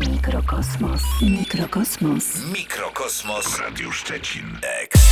Mikrokosmos. Mikrokosmos. Mikrokosmos. Radio Szczecin. Eks.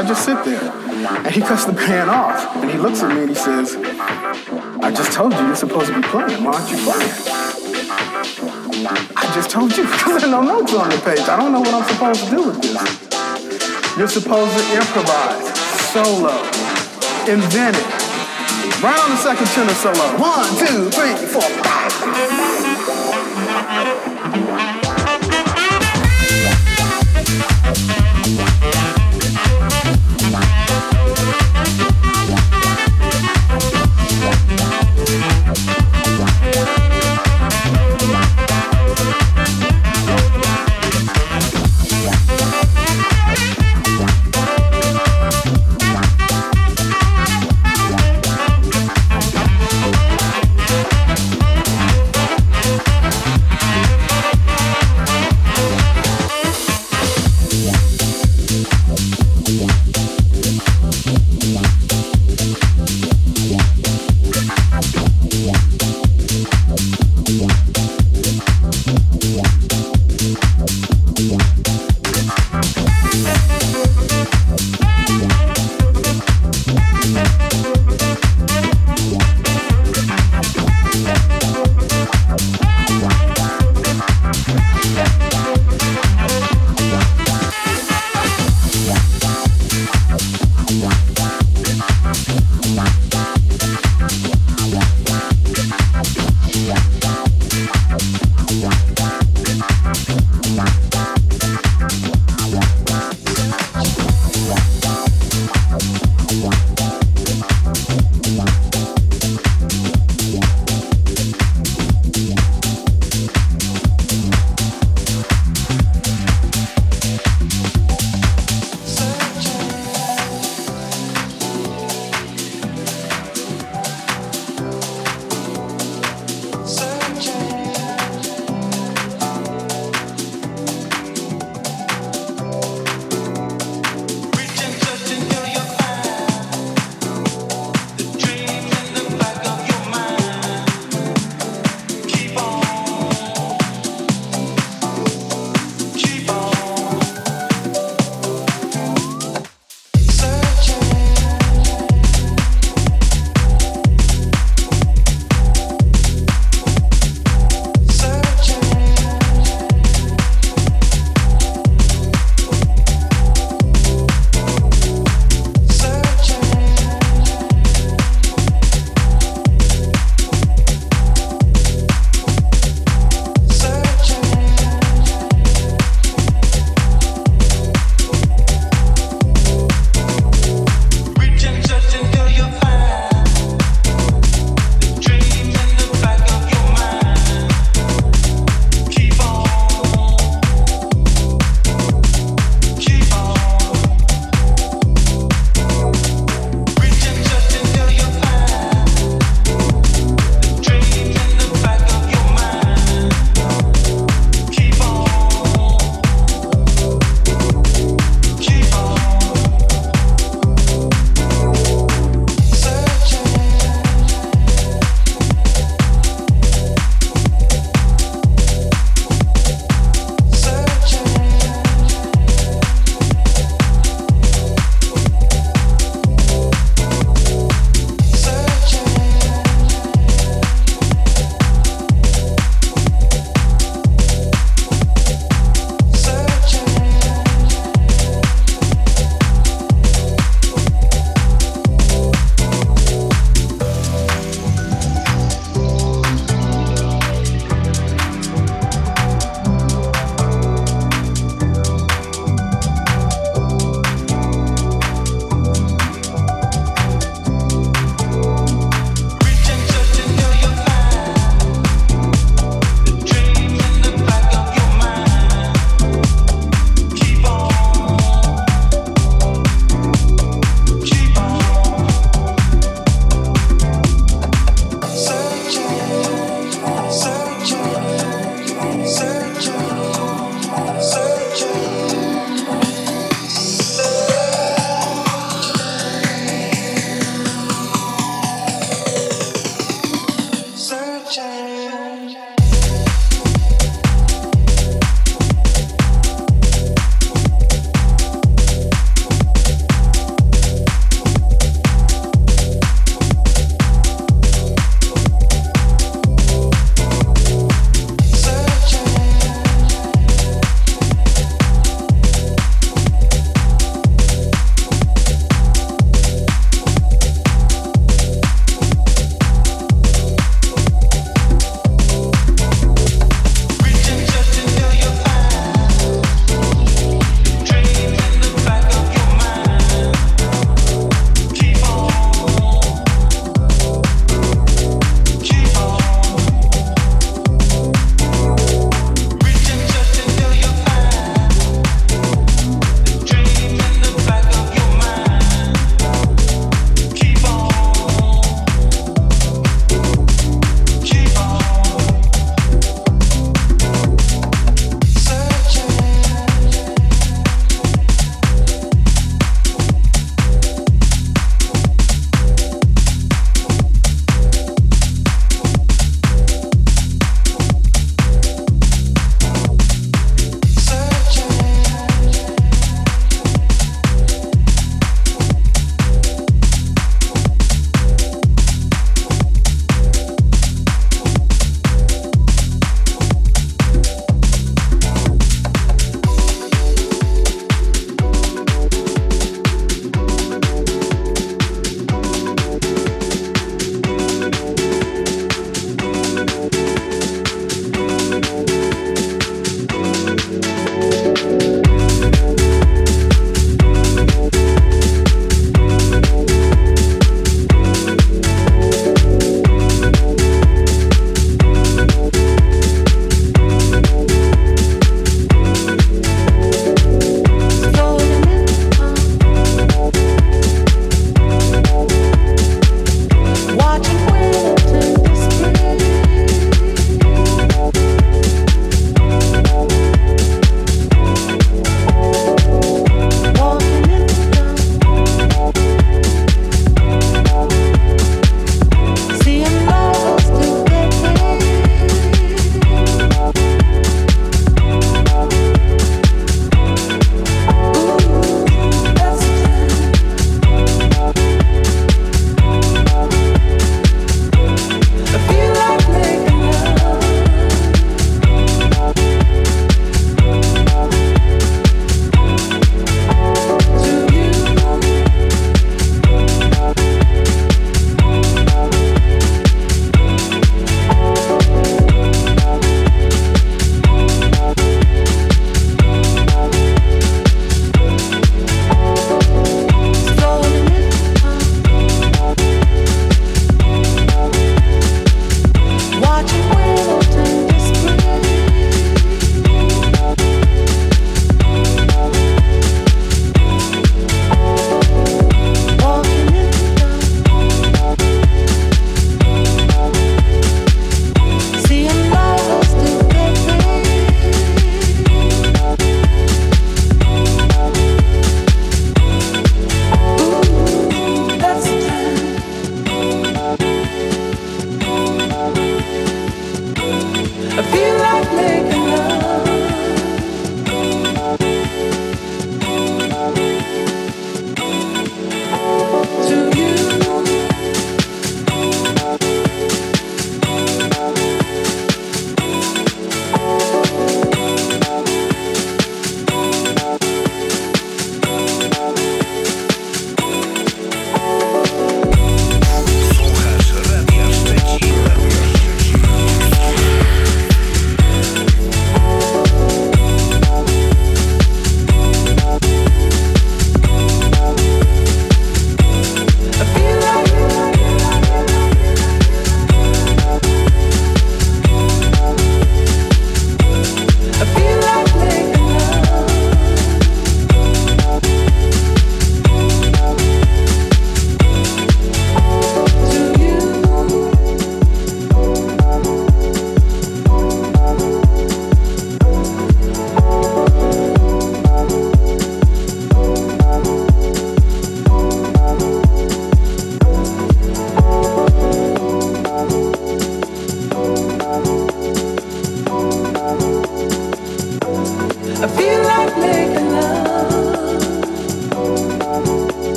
I just sit there. And he cuts the band off. And he looks at me and he says, I just told you you're supposed to be playing. Why aren't you playing? I just told you because there are no notes on the page. I don't know what I'm supposed to do with this. You're supposed to improvise, solo, invent it. Right on the second tenor solo. One, two, three, four, five.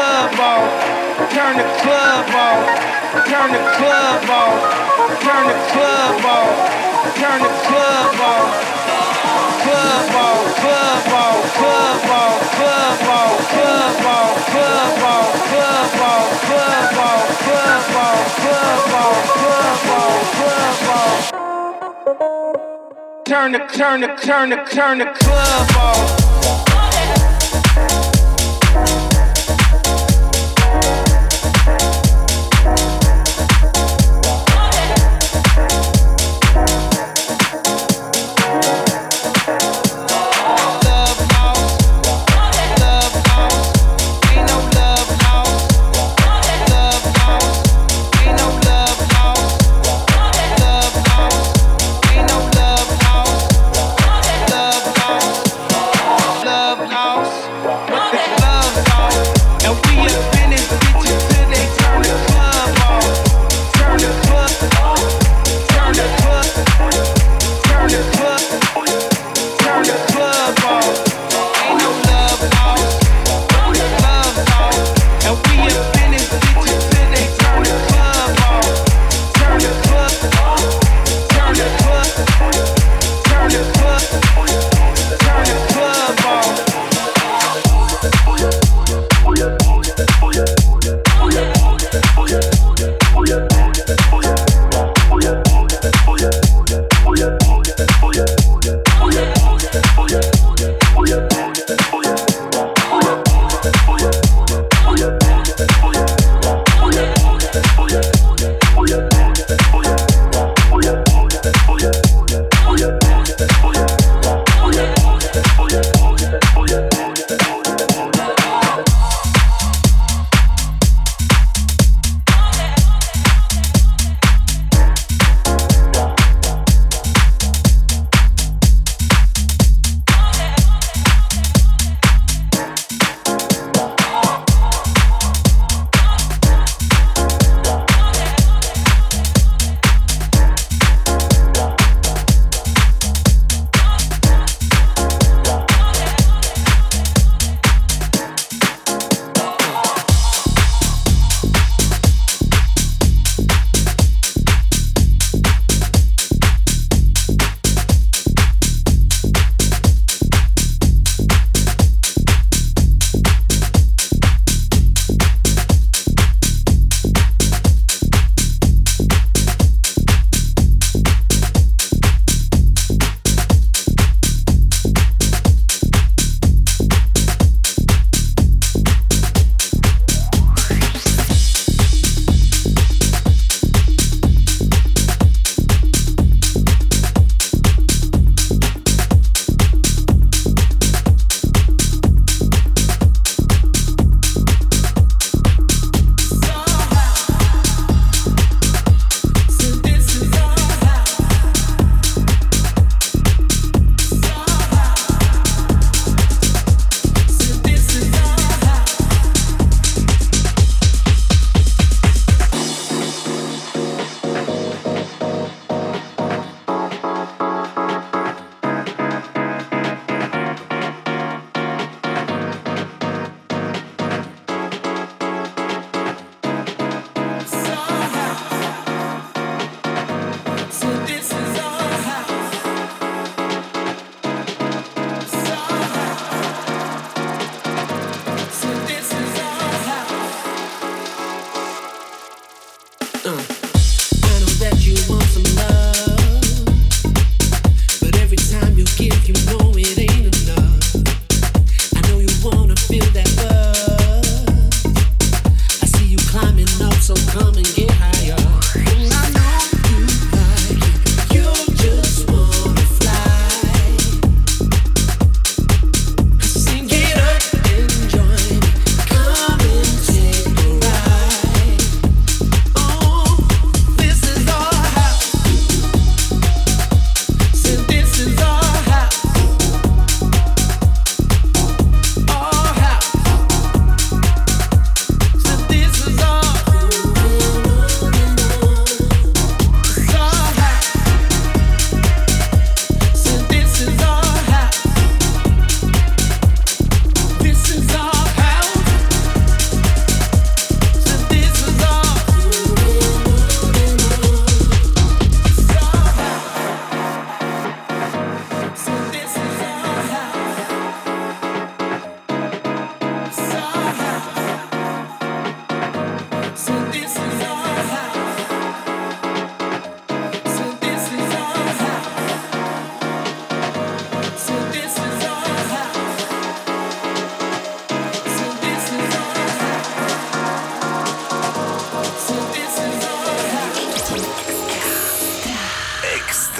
club on. Turn the club on. Turn the club on. Turn the club on. Turn the club on. Club on. Club on. Club on. Club on. Club on. Club on. Club on. Club on. Club on. Club on. Club on. Club on turn the turn the turn the turn the club off.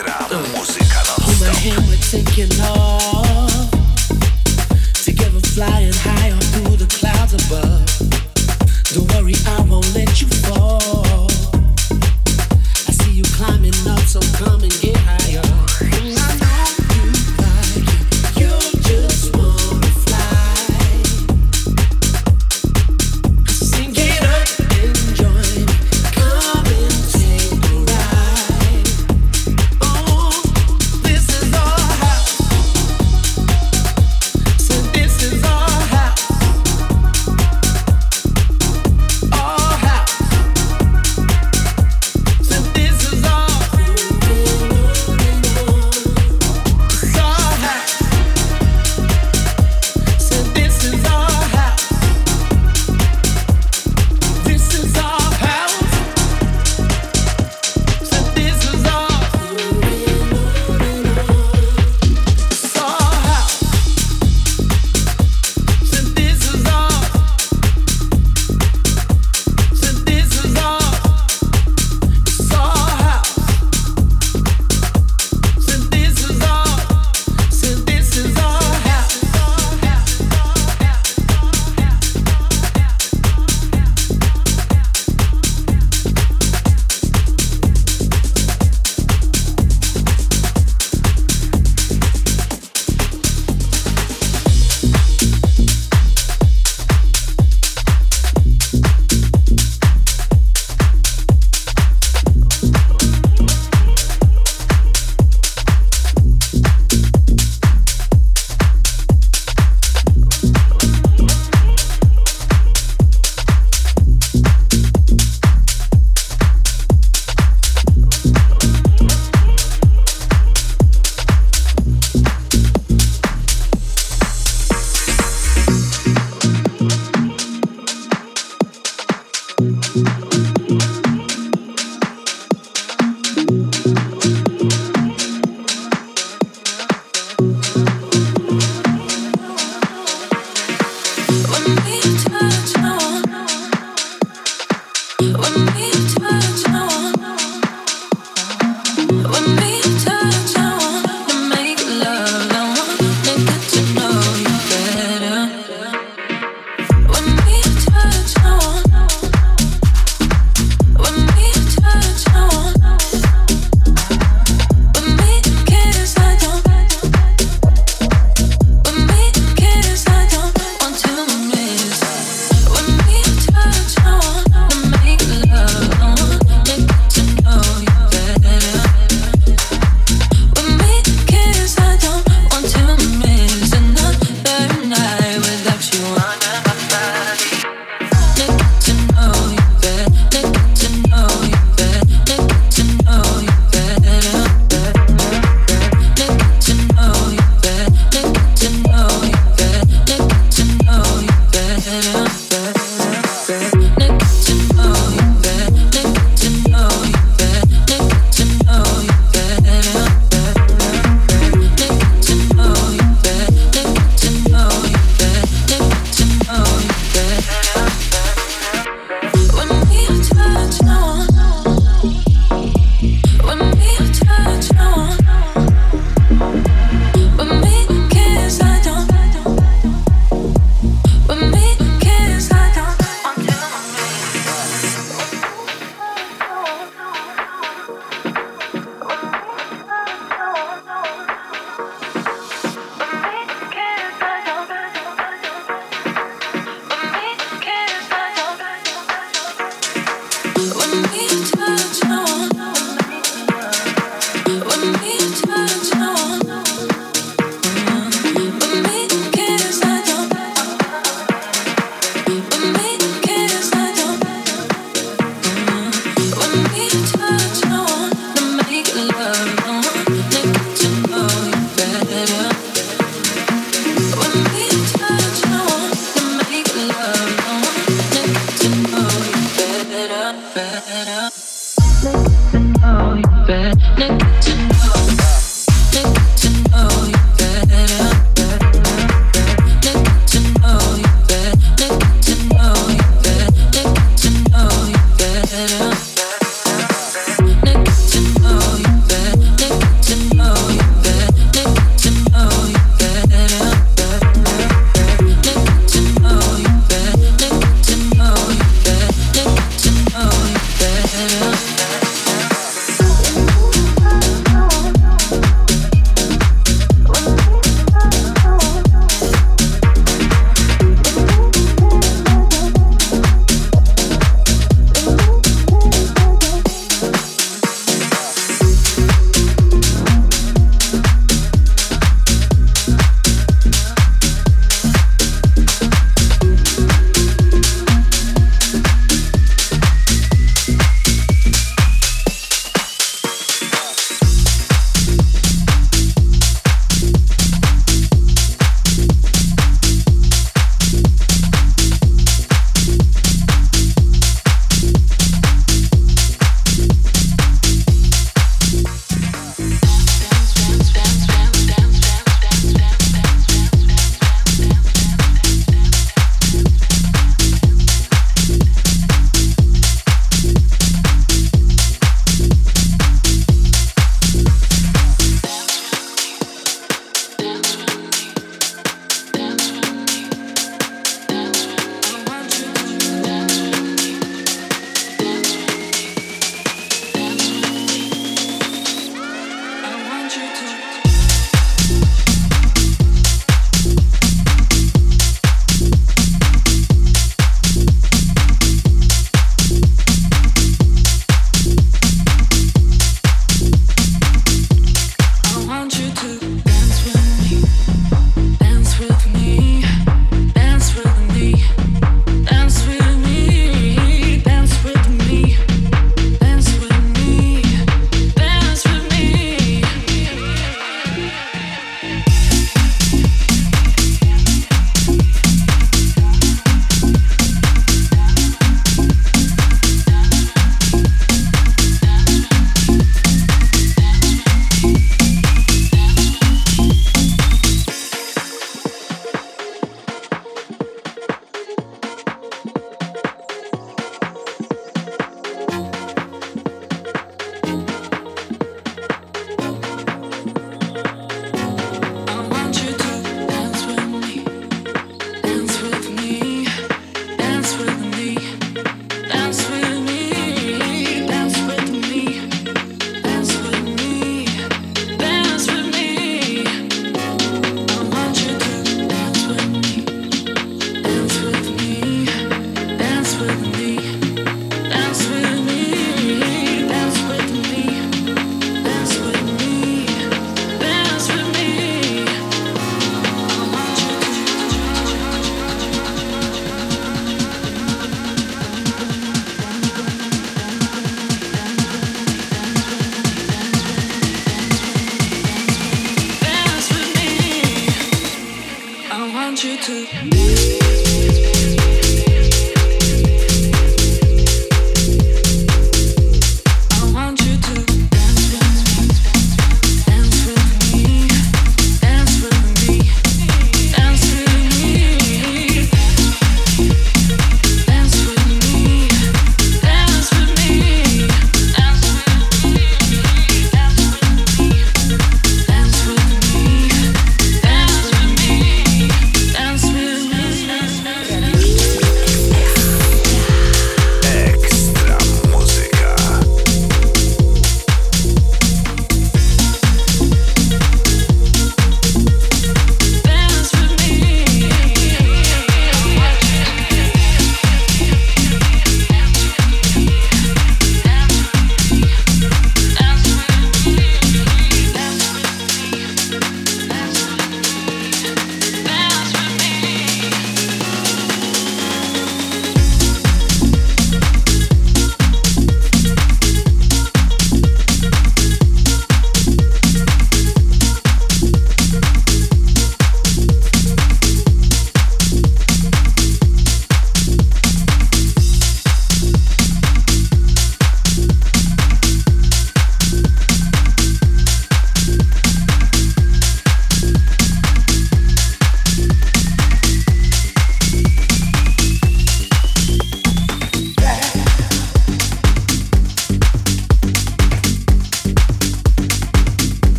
Gram muzyka na Hold my hand, we're taking off. Together flying high up through the clouds above. Don't worry, I won't let you fall. I see you climbing up, so come and get higher.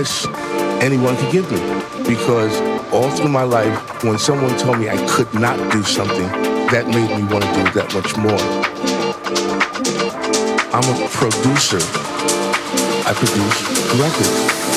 Advice anyone could give me because all through my life, when someone told me I could not do something, that made me want to do that much more. I'm a producer. I produce records. records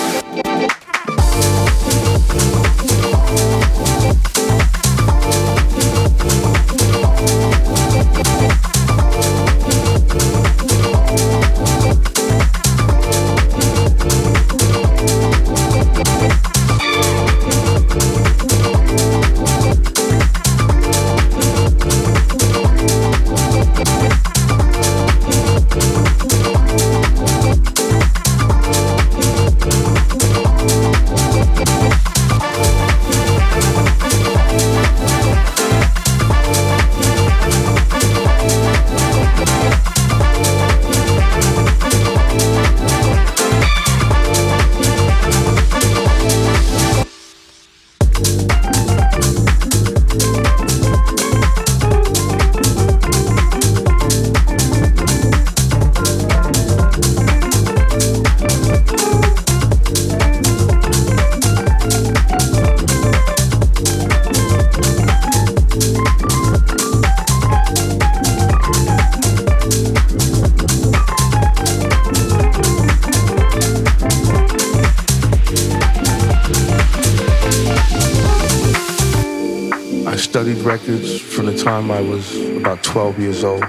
time I was about 12 years old.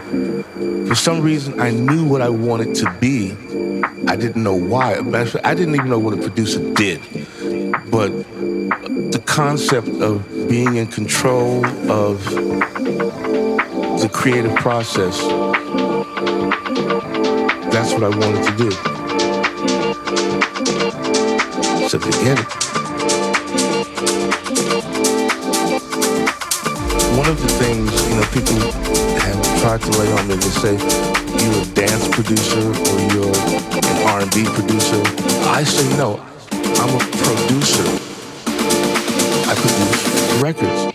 For some reason, I knew what I wanted to be. I didn't know why. I didn't even know what a producer did. But the concept of being in control of the creative process, that's what I wanted to do. So forget it. one of the things, you know, people have tried to lay on me to say you're a dance producer or you're an R&B producer. I say no. I'm a producer. I produce records.